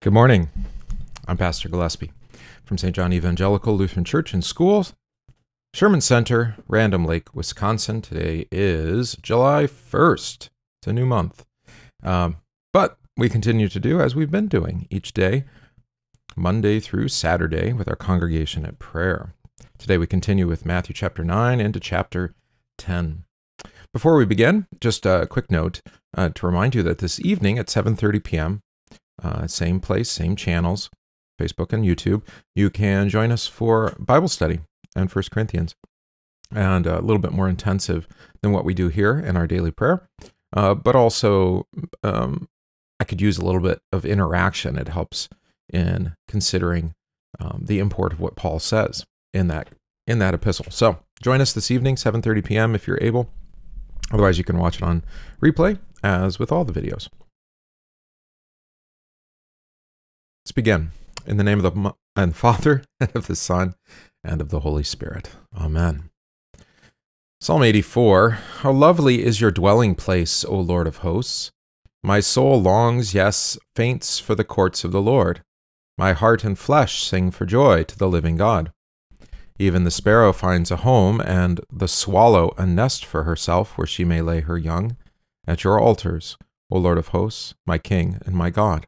Good morning. I'm Pastor Gillespie from St. John Evangelical Lutheran Church and School, Sherman Center, Random Lake, Wisconsin. Today is July 1st. It's a new month. Um, but we continue to do as we've been doing each day, Monday through Saturday, with our congregation at prayer. Today we continue with Matthew chapter 9 into chapter 10. Before we begin, just a quick note uh, to remind you that this evening at 7:30 p.m., uh, same place, same channels, Facebook and YouTube. You can join us for Bible study and First Corinthians, and a little bit more intensive than what we do here in our daily prayer. Uh, but also, um, I could use a little bit of interaction. It helps in considering um, the import of what Paul says in that in that epistle. So join us this evening, 7:30 p.m. if you're able. Otherwise, you can watch it on replay, as with all the videos. Let's begin. In the name of the and Father, and of the Son, and of the Holy Spirit. Amen. Psalm 84 How lovely is your dwelling place, O Lord of hosts! My soul longs, yes, faints for the courts of the Lord. My heart and flesh sing for joy to the living God. Even the sparrow finds a home, and the swallow a nest for herself where she may lay her young, at your altars, O Lord of hosts, my King and my God.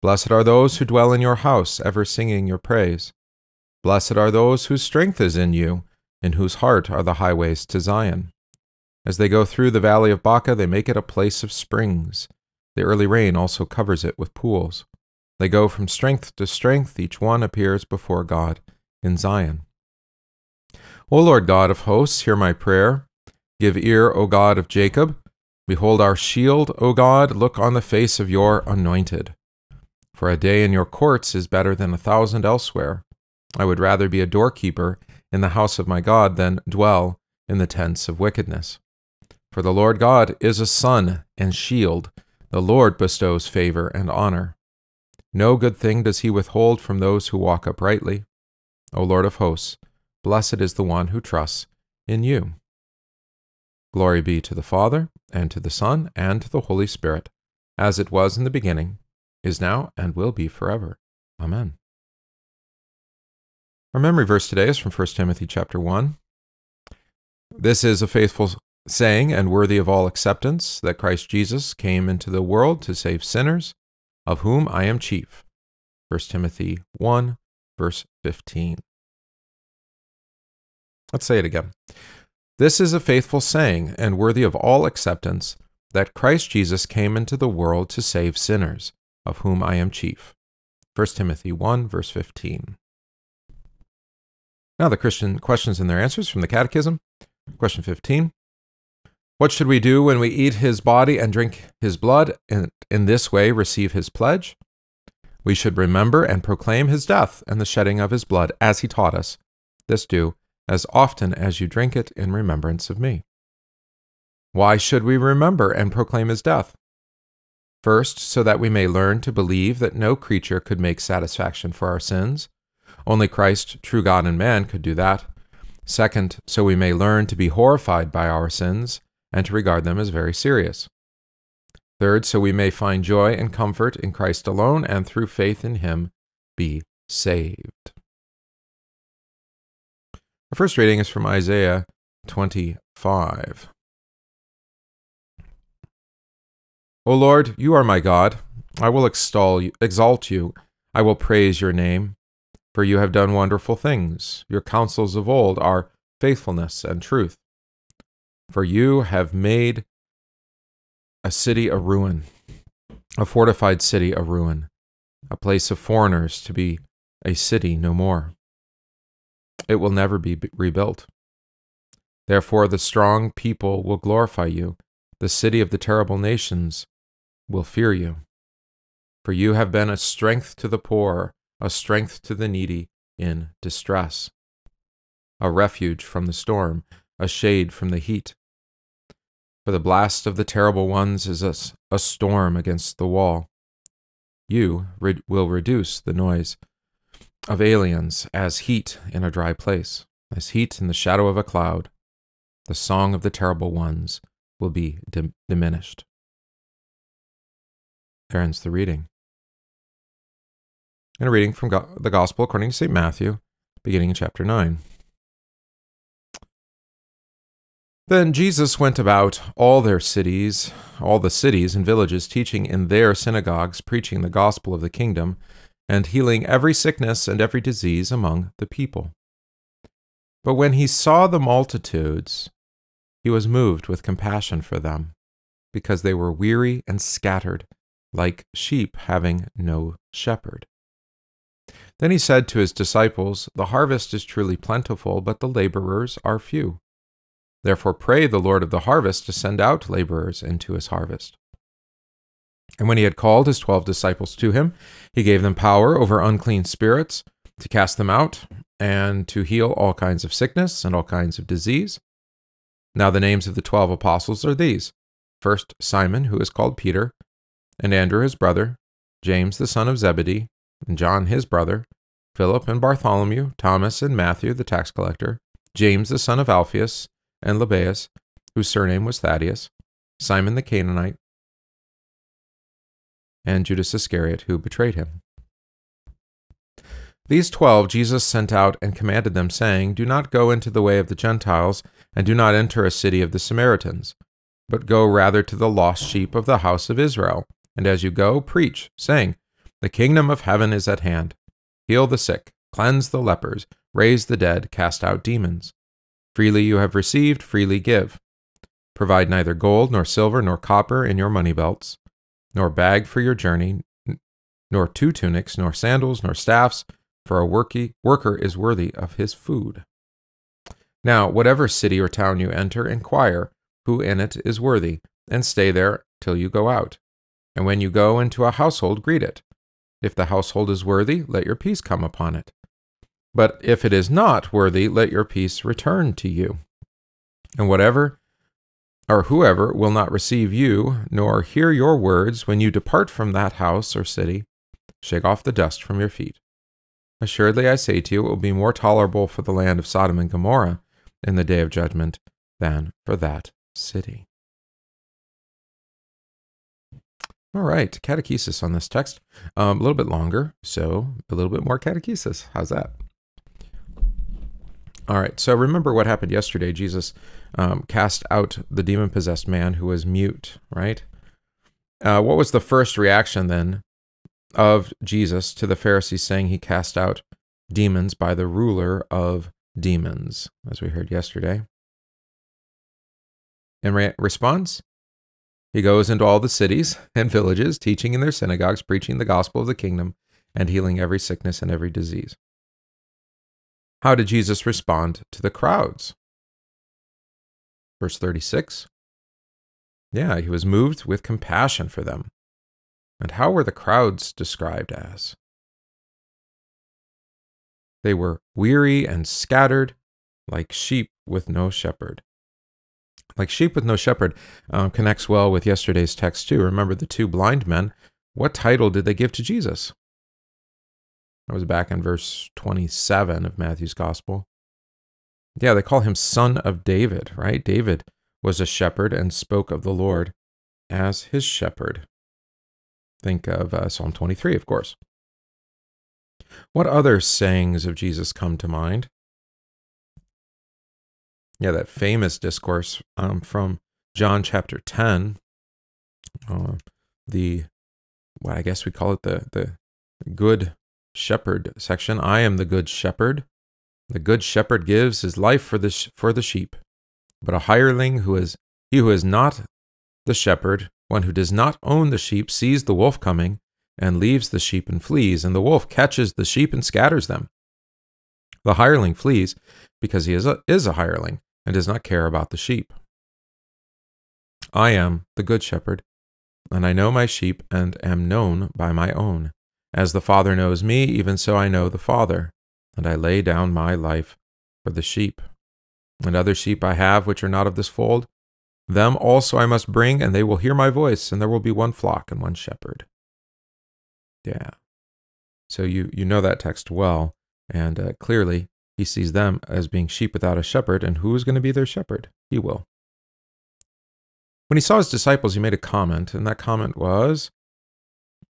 Blessed are those who dwell in your house, ever singing your praise. Blessed are those whose strength is in you, in whose heart are the highways to Zion. As they go through the valley of Baca, they make it a place of springs. The early rain also covers it with pools. They go from strength to strength, each one appears before God in Zion. O Lord God of hosts, hear my prayer. Give ear, O God of Jacob. Behold our shield, O God, look on the face of your anointed. For a day in your courts is better than a thousand elsewhere. I would rather be a doorkeeper in the house of my God than dwell in the tents of wickedness. For the Lord God is a sun and shield. The Lord bestows favor and honor. No good thing does he withhold from those who walk uprightly. O Lord of hosts, blessed is the one who trusts in you. Glory be to the Father, and to the Son, and to the Holy Spirit, as it was in the beginning is now, and will be forever. Amen. Our memory verse today is from 1 Timothy chapter 1. This is a faithful saying and worthy of all acceptance that Christ Jesus came into the world to save sinners, of whom I am chief. 1 Timothy 1, verse 15. Let's say it again. This is a faithful saying and worthy of all acceptance that Christ Jesus came into the world to save sinners, of whom I am chief. 1 Timothy 1, verse 15. Now, the Christian questions and their answers from the Catechism. Question 15 What should we do when we eat his body and drink his blood, and in this way receive his pledge? We should remember and proclaim his death and the shedding of his blood, as he taught us. This do as often as you drink it in remembrance of me. Why should we remember and proclaim his death? First, so that we may learn to believe that no creature could make satisfaction for our sins. Only Christ, true God and man, could do that. Second, so we may learn to be horrified by our sins and to regard them as very serious. Third, so we may find joy and comfort in Christ alone and through faith in him be saved. Our first reading is from Isaiah 25. O Lord, you are my God. I will extol you, exalt you. I will praise your name. For you have done wonderful things. Your counsels of old are faithfulness and truth. For you have made a city a ruin, a fortified city a ruin, a place of foreigners to be a city no more. It will never be rebuilt. Therefore, the strong people will glorify you. The city of the terrible nations will fear you. For you have been a strength to the poor, a strength to the needy in distress, a refuge from the storm, a shade from the heat. For the blast of the terrible ones is a, a storm against the wall. You re- will reduce the noise of aliens as heat in a dry place, as heat in the shadow of a cloud. The song of the terrible ones will be dim- diminished. Ends the reading. And a reading from Go- the Gospel according to St. Matthew, beginning in chapter 9. Then Jesus went about all their cities, all the cities and villages, teaching in their synagogues, preaching the gospel of the kingdom, and healing every sickness and every disease among the people. But when he saw the multitudes, he was moved with compassion for them, because they were weary and scattered, like sheep having no shepherd. Then he said to his disciples, The harvest is truly plentiful, but the laborers are few. Therefore, pray the Lord of the harvest to send out laborers into his harvest. And when he had called his twelve disciples to him, he gave them power over unclean spirits to cast them out and to heal all kinds of sickness and all kinds of disease. Now, the names of the twelve apostles are these first, Simon, who is called Peter, and Andrew his brother, James the son of Zebedee, and John his brother, Philip and Bartholomew, Thomas and Matthew the tax collector, James the son of Alphaeus, and Lebbaeus, whose surname was Thaddeus, Simon the Canaanite, and Judas Iscariot, who betrayed him. These twelve Jesus sent out and commanded them, saying, Do not go into the way of the Gentiles, and do not enter a city of the Samaritans, but go rather to the lost sheep of the house of Israel. And as you go, preach, saying, The kingdom of heaven is at hand. Heal the sick, cleanse the lepers, raise the dead, cast out demons. Freely you have received, freely give. Provide neither gold, nor silver, nor copper in your money belts, nor bag for your journey, nor two tunics, nor sandals, nor staffs, for a worky, worker is worthy of his food. Now, whatever city or town you enter, inquire who in it is worthy, and stay there till you go out. And when you go into a household, greet it. If the household is worthy, let your peace come upon it. But if it is not worthy, let your peace return to you. And whatever or whoever will not receive you, nor hear your words when you depart from that house or city, shake off the dust from your feet. Assuredly, I say to you, it will be more tolerable for the land of Sodom and Gomorrah in the day of judgment than for that city. All right, catechesis on this text. Um, a little bit longer, so a little bit more catechesis. How's that? All right, so remember what happened yesterday. Jesus um, cast out the demon possessed man who was mute, right? Uh, what was the first reaction then of Jesus to the Pharisees saying he cast out demons by the ruler of demons, as we heard yesterday? In re- response, he goes into all the cities and villages, teaching in their synagogues, preaching the gospel of the kingdom, and healing every sickness and every disease. How did Jesus respond to the crowds? Verse 36. Yeah, he was moved with compassion for them. And how were the crowds described as? They were weary and scattered, like sheep with no shepherd. Like sheep with no shepherd um, connects well with yesterday's text, too. Remember the two blind men. What title did they give to Jesus? That was back in verse 27 of Matthew's gospel. Yeah, they call him son of David, right? David was a shepherd and spoke of the Lord as his shepherd. Think of uh, Psalm 23, of course. What other sayings of Jesus come to mind? Yeah, that famous discourse um, from John chapter 10, uh, the, what I guess we call it the, the good shepherd section. I am the good shepherd. The good shepherd gives his life for the, sh- for the sheep. But a hireling who is he who is not the shepherd, one who does not own the sheep, sees the wolf coming and leaves the sheep and flees, and the wolf catches the sheep and scatters them. The hireling flees because he is a, is a hireling and does not care about the sheep. I am the good shepherd, and I know my sheep and am known by my own. As the Father knows me, even so I know the Father, and I lay down my life for the sheep. And other sheep I have which are not of this fold, them also I must bring, and they will hear my voice, and there will be one flock and one shepherd. Yeah. So you, you know that text well, and uh, clearly he sees them as being sheep without a shepherd, and who is going to be their shepherd? He will. When he saw his disciples, he made a comment, and that comment was,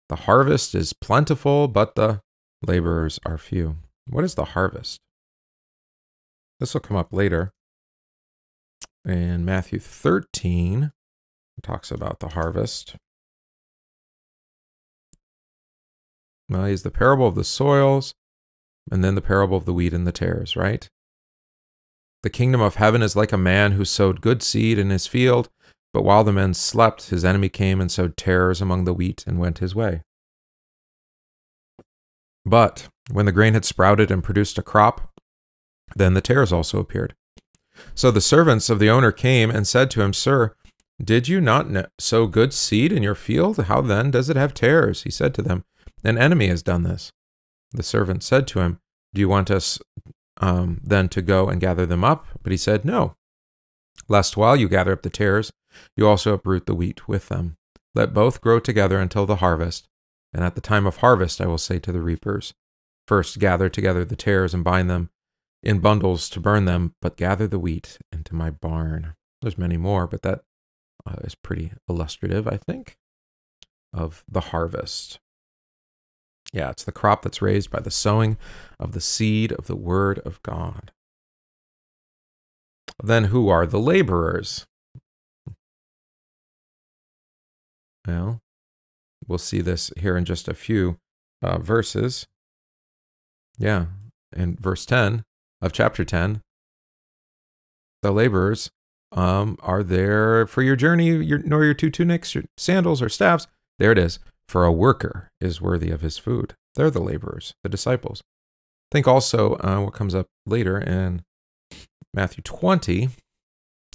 the harvest is plentiful, but the laborers are few. What is the harvest? This will come up later. In Matthew 13, it talks about the harvest. Well, he's the parable of the soils, and then the parable of the wheat and the tares, right? The kingdom of heaven is like a man who sowed good seed in his field, but while the men slept, his enemy came and sowed tares among the wheat and went his way. But when the grain had sprouted and produced a crop, then the tares also appeared. So the servants of the owner came and said to him, Sir, did you not sow good seed in your field? How then does it have tares? He said to them, An enemy has done this. The servant said to him, Do you want us um, then to go and gather them up? But he said, No. Lest while you gather up the tares, you also uproot the wheat with them. Let both grow together until the harvest. And at the time of harvest, I will say to the reapers, First gather together the tares and bind them in bundles to burn them, but gather the wheat into my barn. There's many more, but that uh, is pretty illustrative, I think, of the harvest. Yeah, it's the crop that's raised by the sowing of the seed of the word of God. Then who are the laborers? Well, we'll see this here in just a few uh, verses. Yeah, in verse 10 of chapter 10, the laborers um, are there for your journey, your, nor your two tunics, your sandals, or staffs. There it is. For a worker is worthy of his food. They're the laborers, the disciples. Think also uh, what comes up later in Matthew 20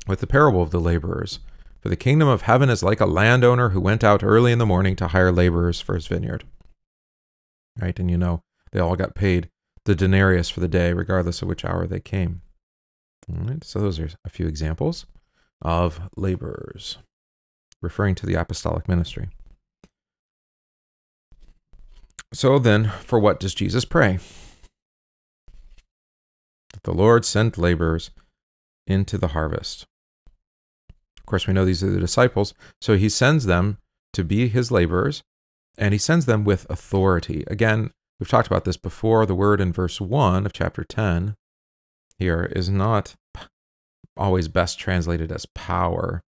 with the parable of the laborers. For the kingdom of heaven is like a landowner who went out early in the morning to hire laborers for his vineyard. Right? And you know, they all got paid the denarius for the day, regardless of which hour they came. All right, so those are a few examples of laborers, referring to the apostolic ministry. So then, for what does Jesus pray? That The Lord sent laborers into the harvest. Of course, we know these are the disciples, so he sends them to be his laborers, and he sends them with authority. Again, we've talked about this before. The word in verse 1 of chapter 10 here is not always best translated as power,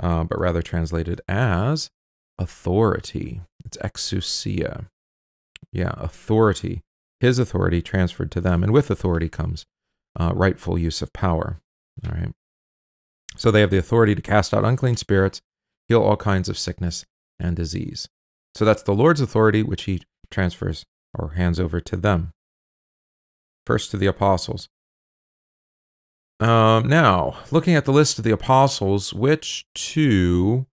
uh, but rather translated as authority. It's exousia. Yeah, authority. His authority transferred to them. And with authority comes uh, rightful use of power. All right. So they have the authority to cast out unclean spirits, heal all kinds of sickness and disease. So that's the Lord's authority, which he transfers or hands over to them. First to the apostles. Um, now, looking at the list of the apostles, which two,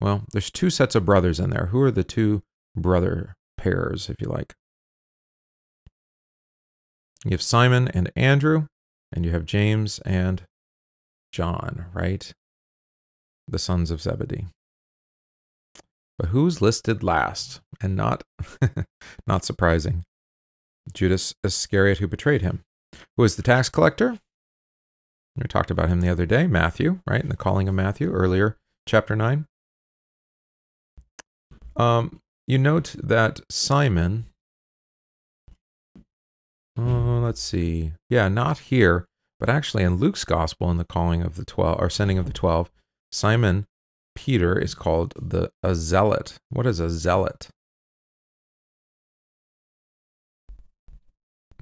well, there's two sets of brothers in there. Who are the two brother pairs, if you like? You have Simon and Andrew, and you have James and John, right? The sons of Zebedee. But who's listed last? And not not surprising. Judas Iscariot who betrayed him. Who is the tax collector? We talked about him the other day, Matthew, right? In the calling of Matthew earlier, chapter 9. Um, you note that Simon, uh, let's see, yeah, not here, but actually, in Luke's gospel, in the calling of the 12 or sending of the 12, Simon Peter is called the a zealot. What is a zealot?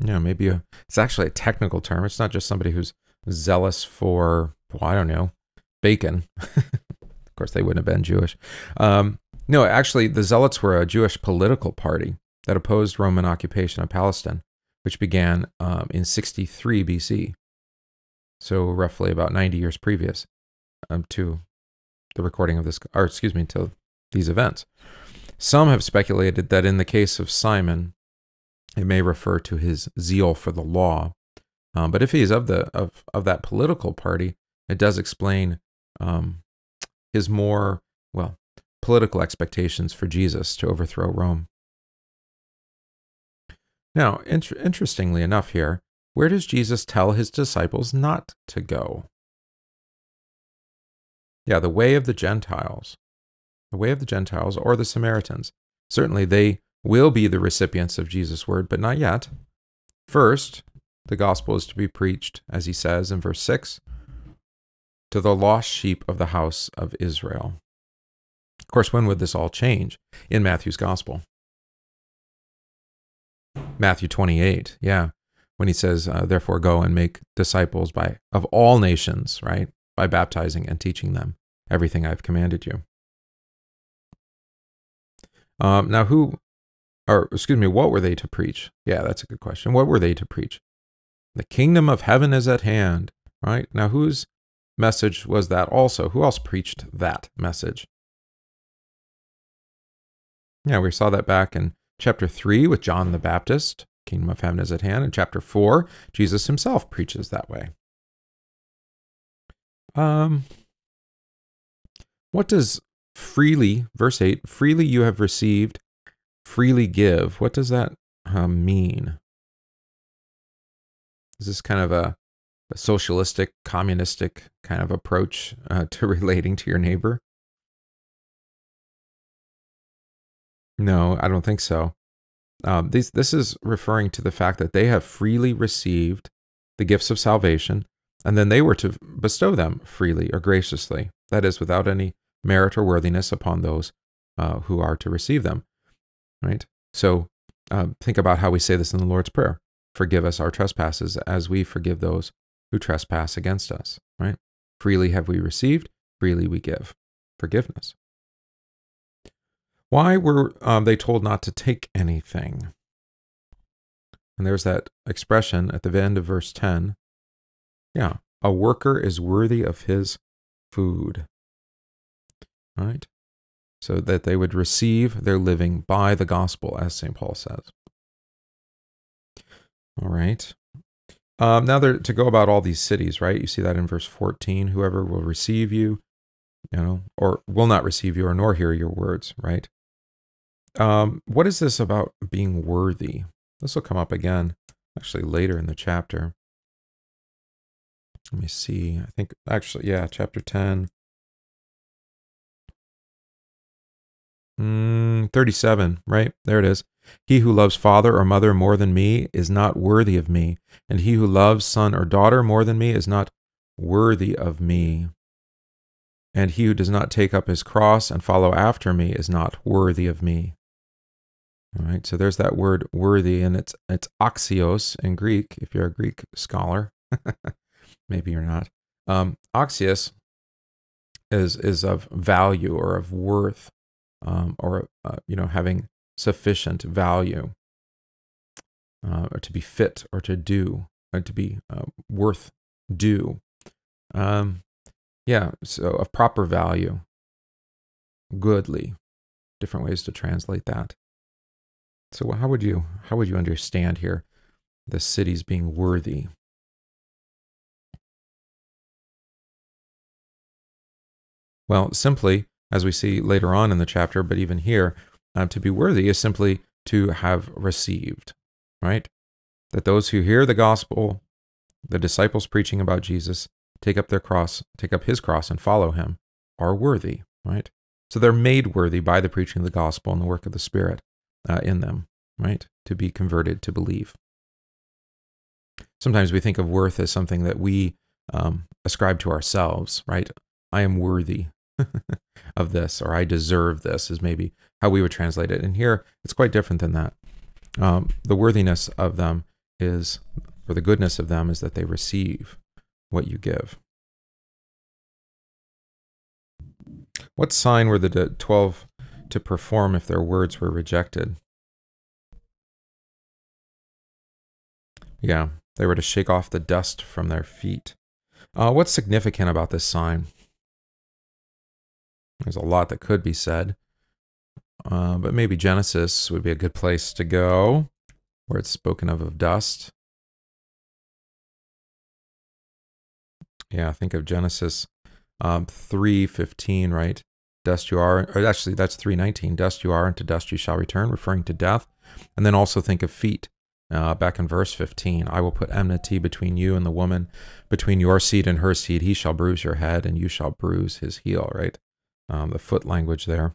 Yeah, maybe a, it's actually a technical term. It's not just somebody who's zealous for, well, I don't know, bacon. of course, they wouldn't have been Jewish. Um, no, actually, the Zealots were a Jewish political party that opposed Roman occupation of Palestine, which began um, in 63 BC so roughly about 90 years previous um, to the recording of this, or excuse me, to these events. Some have speculated that in the case of Simon, it may refer to his zeal for the law. Um, but if he's of the of of that political party, it does explain um, his more well political expectations for Jesus to overthrow Rome. Now, inter- interestingly enough, here where does Jesus tell his disciples not to go? Yeah, the way of the Gentiles. The way of the Gentiles or the Samaritans. Certainly, they will be the recipients of Jesus' word, but not yet. First, the gospel is to be preached, as he says in verse 6, to the lost sheep of the house of Israel. Of course, when would this all change? In Matthew's gospel. Matthew 28, yeah, when he says, uh, therefore go and make disciples by of all nations, right? By baptizing and teaching them everything I've commanded you. Um, now, who, or excuse me, what were they to preach? Yeah, that's a good question. What were they to preach? The kingdom of heaven is at hand, right? Now, whose message was that also? Who else preached that message? Yeah, we saw that back in chapter 3 with John the Baptist. Kingdom of heaven is at hand. In chapter 4, Jesus himself preaches that way. Um, what does freely, verse 8, freely you have received, freely give? What does that um, mean? Is this kind of a, a socialistic, communistic kind of approach uh, to relating to your neighbor? No, I don't think so. Um, this, this is referring to the fact that they have freely received the gifts of salvation, and then they were to bestow them freely or graciously, that is, without any merit or worthiness upon those uh, who are to receive them. Right? So uh, think about how we say this in the Lord's Prayer Forgive us our trespasses as we forgive those who trespass against us. Right? Freely have we received, freely we give forgiveness. Why were um, they told not to take anything? And there's that expression at the end of verse 10. Yeah, a worker is worthy of his food right? So that they would receive their living by the gospel, as St. Paul says. All right. Um, now they're to go about all these cities, right? You see that in verse 14. Whoever will receive you, you know, or will not receive you, or nor hear your words, right? Um, what is this about being worthy? This will come up again, actually, later in the chapter. Let me see. I think actually, yeah, chapter 10. Mm, 37, right? There it is. He who loves father or mother more than me is not worthy of me, and he who loves son or daughter more than me is not worthy of me. And he who does not take up his cross and follow after me is not worthy of me. All right, so there's that word worthy, and it's it's axios in Greek, if you're a Greek scholar. Maybe you're not. Um, axios is is of value or of worth um, or uh, you know having sufficient value uh, or to be fit or to do or to be uh, worth do. um, yeah so of proper value goodly different ways to translate that so how would you how would you understand here the cities being worthy well simply as we see later on in the chapter, but even here, uh, to be worthy is simply to have received, right? That those who hear the gospel, the disciples preaching about Jesus, take up their cross, take up his cross and follow him, are worthy, right? So they're made worthy by the preaching of the gospel and the work of the Spirit uh, in them, right? To be converted to believe. Sometimes we think of worth as something that we um, ascribe to ourselves, right? I am worthy of this, or I deserve this, is maybe how we would translate it. And here, it's quite different than that. Um, the worthiness of them is, or the goodness of them is that they receive what you give. What sign were the 12 to perform if their words were rejected? Yeah, they were to shake off the dust from their feet. Uh, what's significant about this sign? There's a lot that could be said. Uh, but maybe Genesis would be a good place to go, where it's spoken of of dust. Yeah, think of Genesis um, 3.15, right? Dust you are, or actually that's 3.19, dust you are, and to dust you shall return, referring to death. And then also think of feet. Uh, back in verse 15, I will put enmity between you and the woman, between your seed and her seed. He shall bruise your head, and you shall bruise his heel, right? um, the foot language there.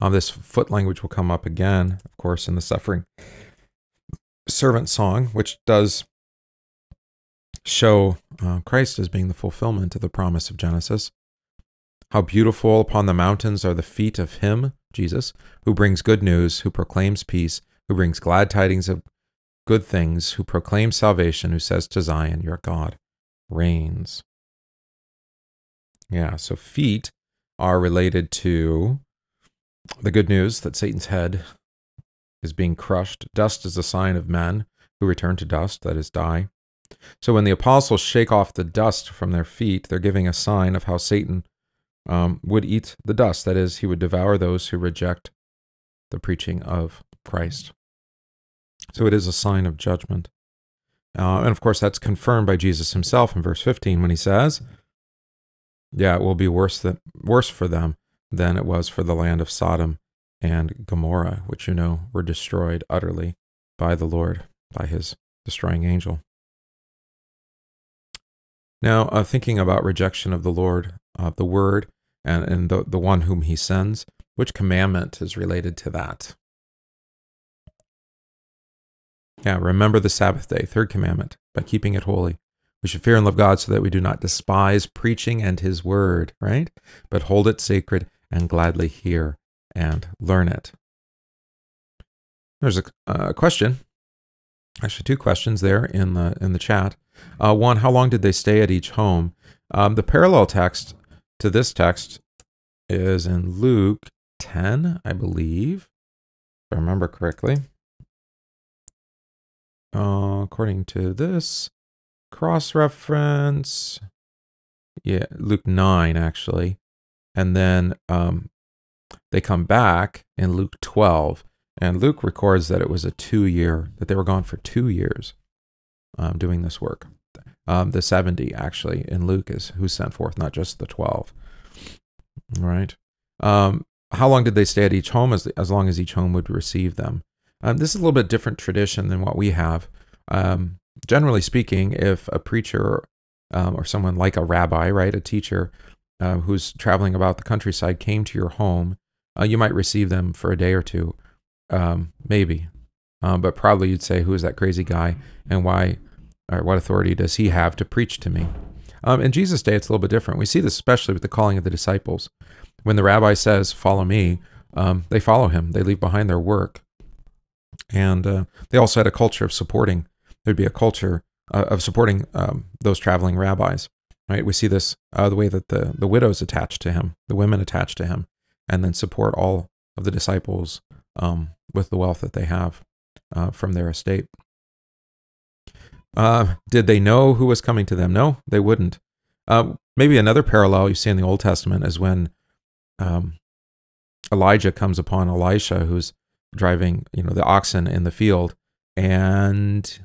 Um, this foot language will come up again, of course, in the suffering servant song, which does show uh, Christ as being the fulfillment of the promise of Genesis. How beautiful upon the mountains are the feet of him, Jesus, who brings good news, who proclaims peace, who brings glad tidings of good things, who proclaims salvation, who says to Zion, Your God reigns. Yeah, so feet are related to the good news that Satan's head is being crushed. Dust is a sign of men who return to dust, that is, die. So when the apostles shake off the dust from their feet, they're giving a sign of how Satan um, would eat the dust. That is, he would devour those who reject the preaching of Christ. So it is a sign of judgment. Uh, and of course, that's confirmed by Jesus himself in verse 15 when he says, Yeah, it will be worse, than, worse for them than it was for the land of Sodom and Gomorrah, which you know were destroyed utterly by the Lord, by his destroying angel. Now, uh, thinking about rejection of the Lord, uh, the word, and, and the, the one whom he sends, which commandment is related to that? Yeah, remember the Sabbath day, third commandment, by keeping it holy. We should fear and love God so that we do not despise preaching and his word, right? But hold it sacred and gladly hear and learn it. There's a, a question, actually two questions there in the in the chat. Uh, one, how long did they stay at each home? Um, the parallel text to this text is in Luke 10, I believe, if I remember correctly. Uh, according to this cross reference, yeah, Luke 9, actually. And then um, they come back in Luke 12, and Luke records that it was a two year, that they were gone for two years um, doing this work. Um, the 70 actually in Luke is who sent forth, not just the 12. Right. Um, how long did they stay at each home? As, as long as each home would receive them. Um, this is a little bit different tradition than what we have. Um, generally speaking, if a preacher um, or someone like a rabbi, right, a teacher uh, who's traveling about the countryside came to your home, uh, you might receive them for a day or two, maybe. But probably you'd say, who is that crazy guy and why or what authority does he have to preach to me? Um, in Jesus' day, it's a little bit different. We see this especially with the calling of the disciples. When the rabbi says, Follow me, um, they follow him, they leave behind their work. And uh, they also had a culture of supporting, there'd be a culture uh, of supporting um, those traveling rabbis. Right? We see this uh, the way that the, the widows attach to him, the women attach to him, and then support all of the disciples um, with the wealth that they have uh, from their estate. Uh, did they know who was coming to them? No, they wouldn't. Uh, maybe another parallel you see in the Old Testament is when um, Elijah comes upon Elisha, who's driving, you know, the oxen in the field, and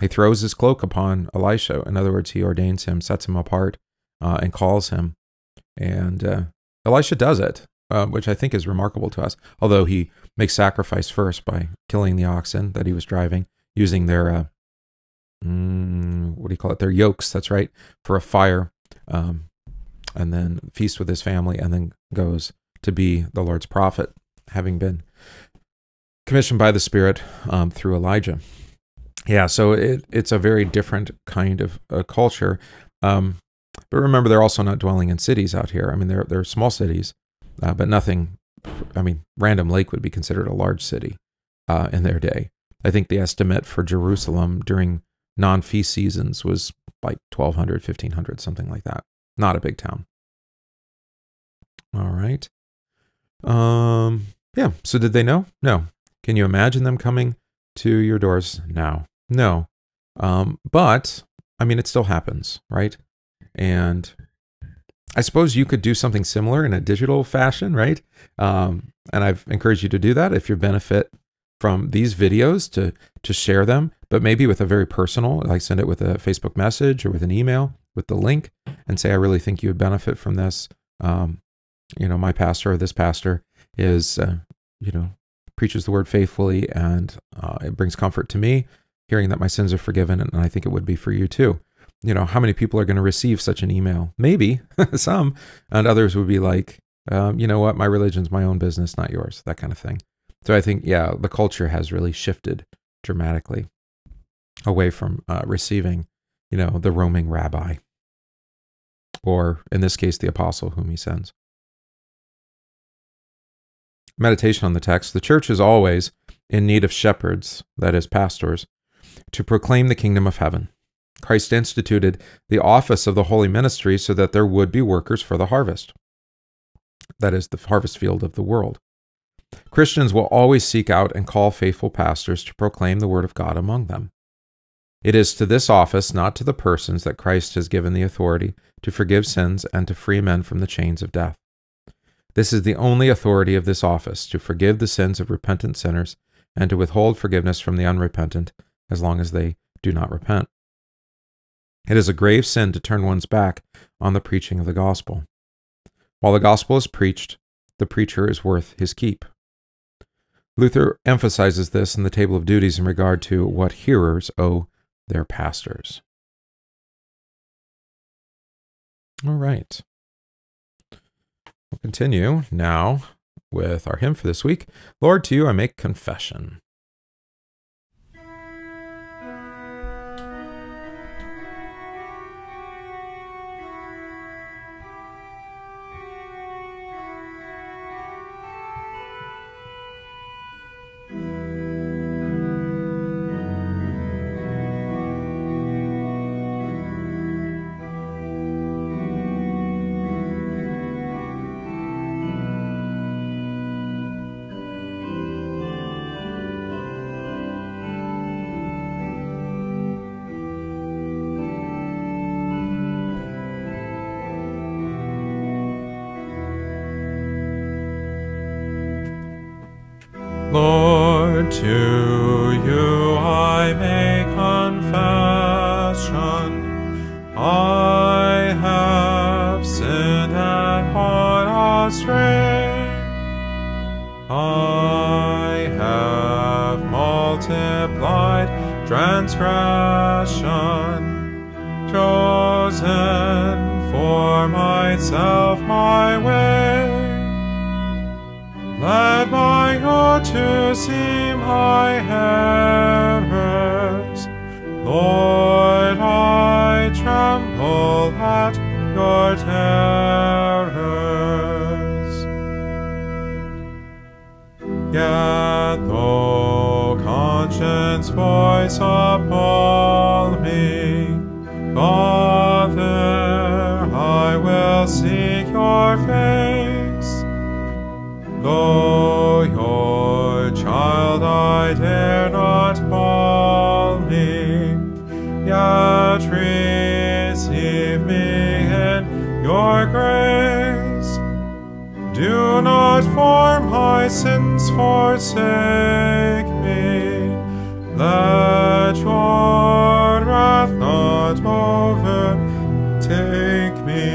he throws his cloak upon Elisha. In other words, he ordains him, sets him apart, uh, and calls him. And uh, Elisha does it, uh, which I think is remarkable to us. Although he makes sacrifice first by killing the oxen that he was driving, using their uh, mm, what do you call it? Their yokes. That's right for a fire, um, and then feasts with his family, and then goes to be the Lord's prophet, having been commissioned by the Spirit um, through Elijah. Yeah, so it, it's a very different kind of uh, culture. Um, but remember, they're also not dwelling in cities out here. I mean, they're they're small cities, uh, but nothing. I mean, Random Lake would be considered a large city uh, in their day. I think the estimate for Jerusalem during non feast seasons was like 1200, 1500, something like that. Not a big town. All right. Um, yeah. So did they know? No. Can you imagine them coming to your doors now? No. Um, but I mean, it still happens, right? And I suppose you could do something similar in a digital fashion, right? Um, and I've encouraged you to do that if you benefit from these videos to to share them, but maybe with a very personal, like send it with a Facebook message or with an email with the link, and say, I really think you would benefit from this. Um, you know, my pastor or this pastor is, uh, you know, preaches the word faithfully, and uh, it brings comfort to me hearing that my sins are forgiven, and I think it would be for you too. You know, how many people are going to receive such an email? Maybe some, and others would be like, Um, you know what? My religion's my own business, not yours. That kind of thing. So I think, yeah, the culture has really shifted dramatically away from uh, receiving, you know, the roaming rabbi, or in this case, the apostle whom he sends. Meditation on the text The church is always in need of shepherds, that is, pastors, to proclaim the kingdom of heaven. Christ instituted the office of the holy ministry so that there would be workers for the harvest, that is, the harvest field of the world. Christians will always seek out and call faithful pastors to proclaim the word of God among them. It is to this office, not to the persons, that Christ has given the authority to forgive sins and to free men from the chains of death. This is the only authority of this office to forgive the sins of repentant sinners and to withhold forgiveness from the unrepentant as long as they do not repent. It is a grave sin to turn one's back on the preaching of the gospel. While the gospel is preached, the preacher is worth his keep. Luther emphasizes this in the table of duties in regard to what hearers owe their pastors. All right. We'll continue now with our hymn for this week Lord, to you I make confession. Multiplied transgression, chosen for myself my way. Let my heart to see my errors. Lord, I tremble at your terrors. Voice appall me, Father, I will seek your face. Though your child I dare not call me, yet receive me in your grace. Do not for my sins forsake. Let your wrath not overtake me.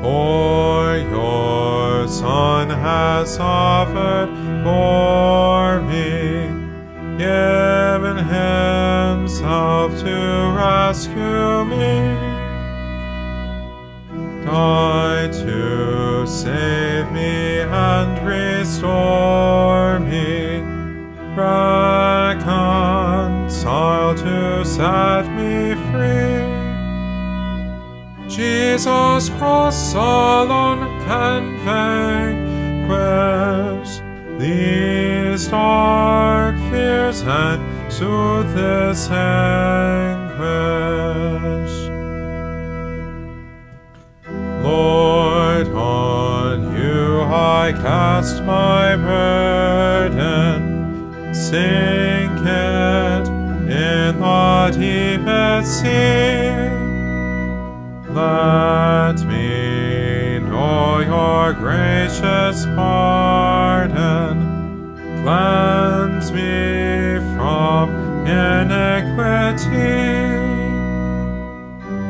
For your Son has suffered for me, given himself to rescue me, died to save me and restore me, reconciled to set me free. Jesus' cross alone can vanquish these dark fears and soothe this anguish. I cast my burden, sink it in the deepest sea. Let me know your gracious pardon. Cleanse me from iniquity.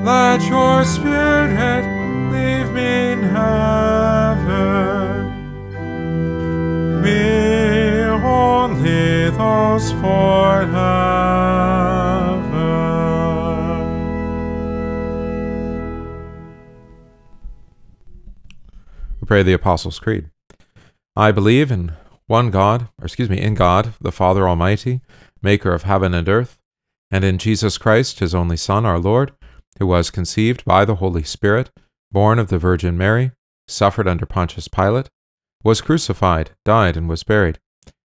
Let your spirit leave me never. Those forever. We pray the Apostles' Creed. I believe in one God, or excuse me, in God, the Father Almighty, maker of heaven and earth, and in Jesus Christ, his only Son, our Lord, who was conceived by the Holy Spirit, born of the Virgin Mary, suffered under Pontius Pilate, was crucified, died, and was buried.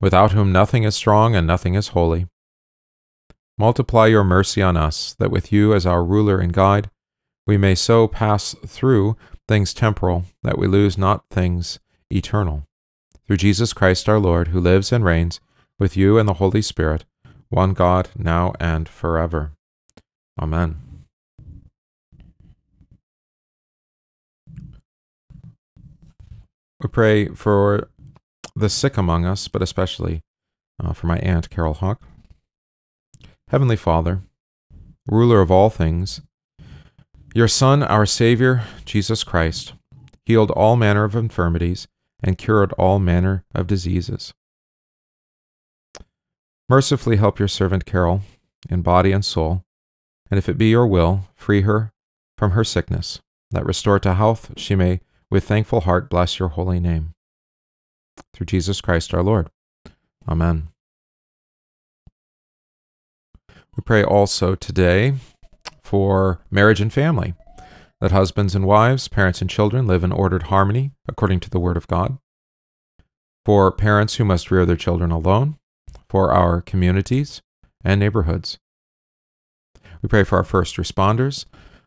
without whom nothing is strong and nothing is holy, multiply your mercy on us, that with you as our ruler and guide, we may so pass through things temporal that we lose not things eternal. Through Jesus Christ our Lord, who lives and reigns with you and the Holy Spirit, one God, now and forever. Amen. We pray for the sick among us, but especially uh, for my aunt, Carol Hawk. Heavenly Father, ruler of all things, your Son, our Savior, Jesus Christ, healed all manner of infirmities and cured all manner of diseases. Mercifully help your servant Carol in body and soul, and if it be your will, free her from her sickness, that restored to health she may with thankful heart bless your holy name. Through Jesus Christ our Lord. Amen. We pray also today for marriage and family, that husbands and wives, parents and children live in ordered harmony according to the Word of God. For parents who must rear their children alone, for our communities and neighborhoods. We pray for our first responders,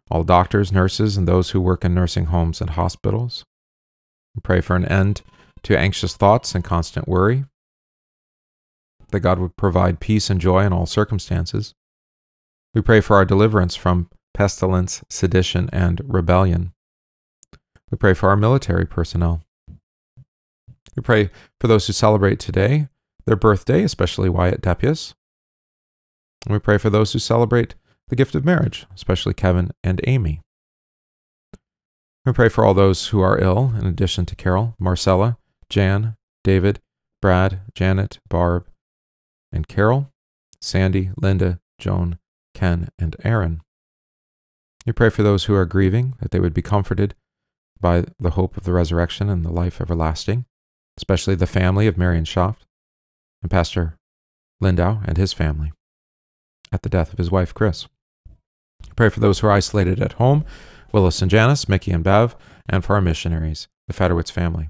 all doctors, nurses, and those who work in nursing homes and hospitals. We pray for an end to anxious thoughts and constant worry, that God would provide peace and joy in all circumstances. We pray for our deliverance from pestilence, sedition, and rebellion. We pray for our military personnel. We pray for those who celebrate today their birthday, especially Wyatt Depius. And we pray for those who celebrate the gift of marriage, especially Kevin and Amy. We pray for all those who are ill, in addition to Carol, Marcella, Jan, David, Brad, Janet, Barb, and Carol, Sandy, Linda, Joan, Ken, and Aaron. We pray for those who are grieving, that they would be comforted by the hope of the resurrection and the life everlasting, especially the family of Marion Schaft and Pastor Lindau and his family at the death of his wife, Chris. Pray for those who are isolated at home, Willis and Janice, Mickey and Bev, and for our missionaries, the Federwitz family.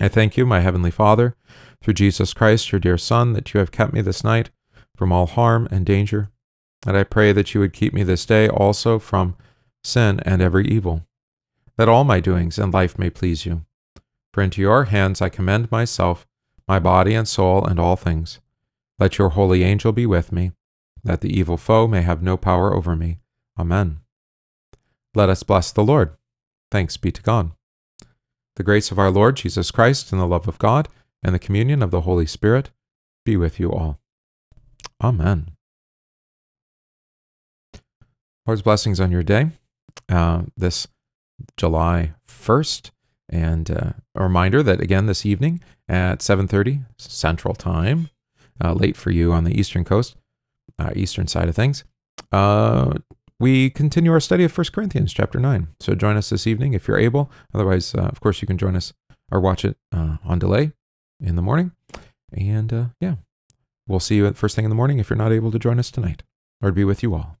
I thank you, my heavenly Father, through Jesus Christ, your dear Son, that you have kept me this night from all harm and danger. And I pray that you would keep me this day also from sin and every evil, that all my doings and life may please you. For into your hands I commend myself my body and soul, and all things. Let your holy angel be with me, that the evil foe may have no power over me. Amen. Let us bless the Lord. Thanks be to God. The grace of our Lord Jesus Christ, and the love of God, and the communion of the Holy Spirit be with you all. Amen. Lord's blessings on your day. Uh, this July 1st, and uh, a reminder that again this evening at 7:30 Central Time, uh, late for you on the Eastern Coast, uh, Eastern side of things. Uh, we continue our study of 1 Corinthians chapter 9. So join us this evening if you're able. Otherwise, uh, of course, you can join us or watch it uh, on delay in the morning. And yeah, we'll see you at first thing in the morning if you're not able to join us tonight. Lord be with you all.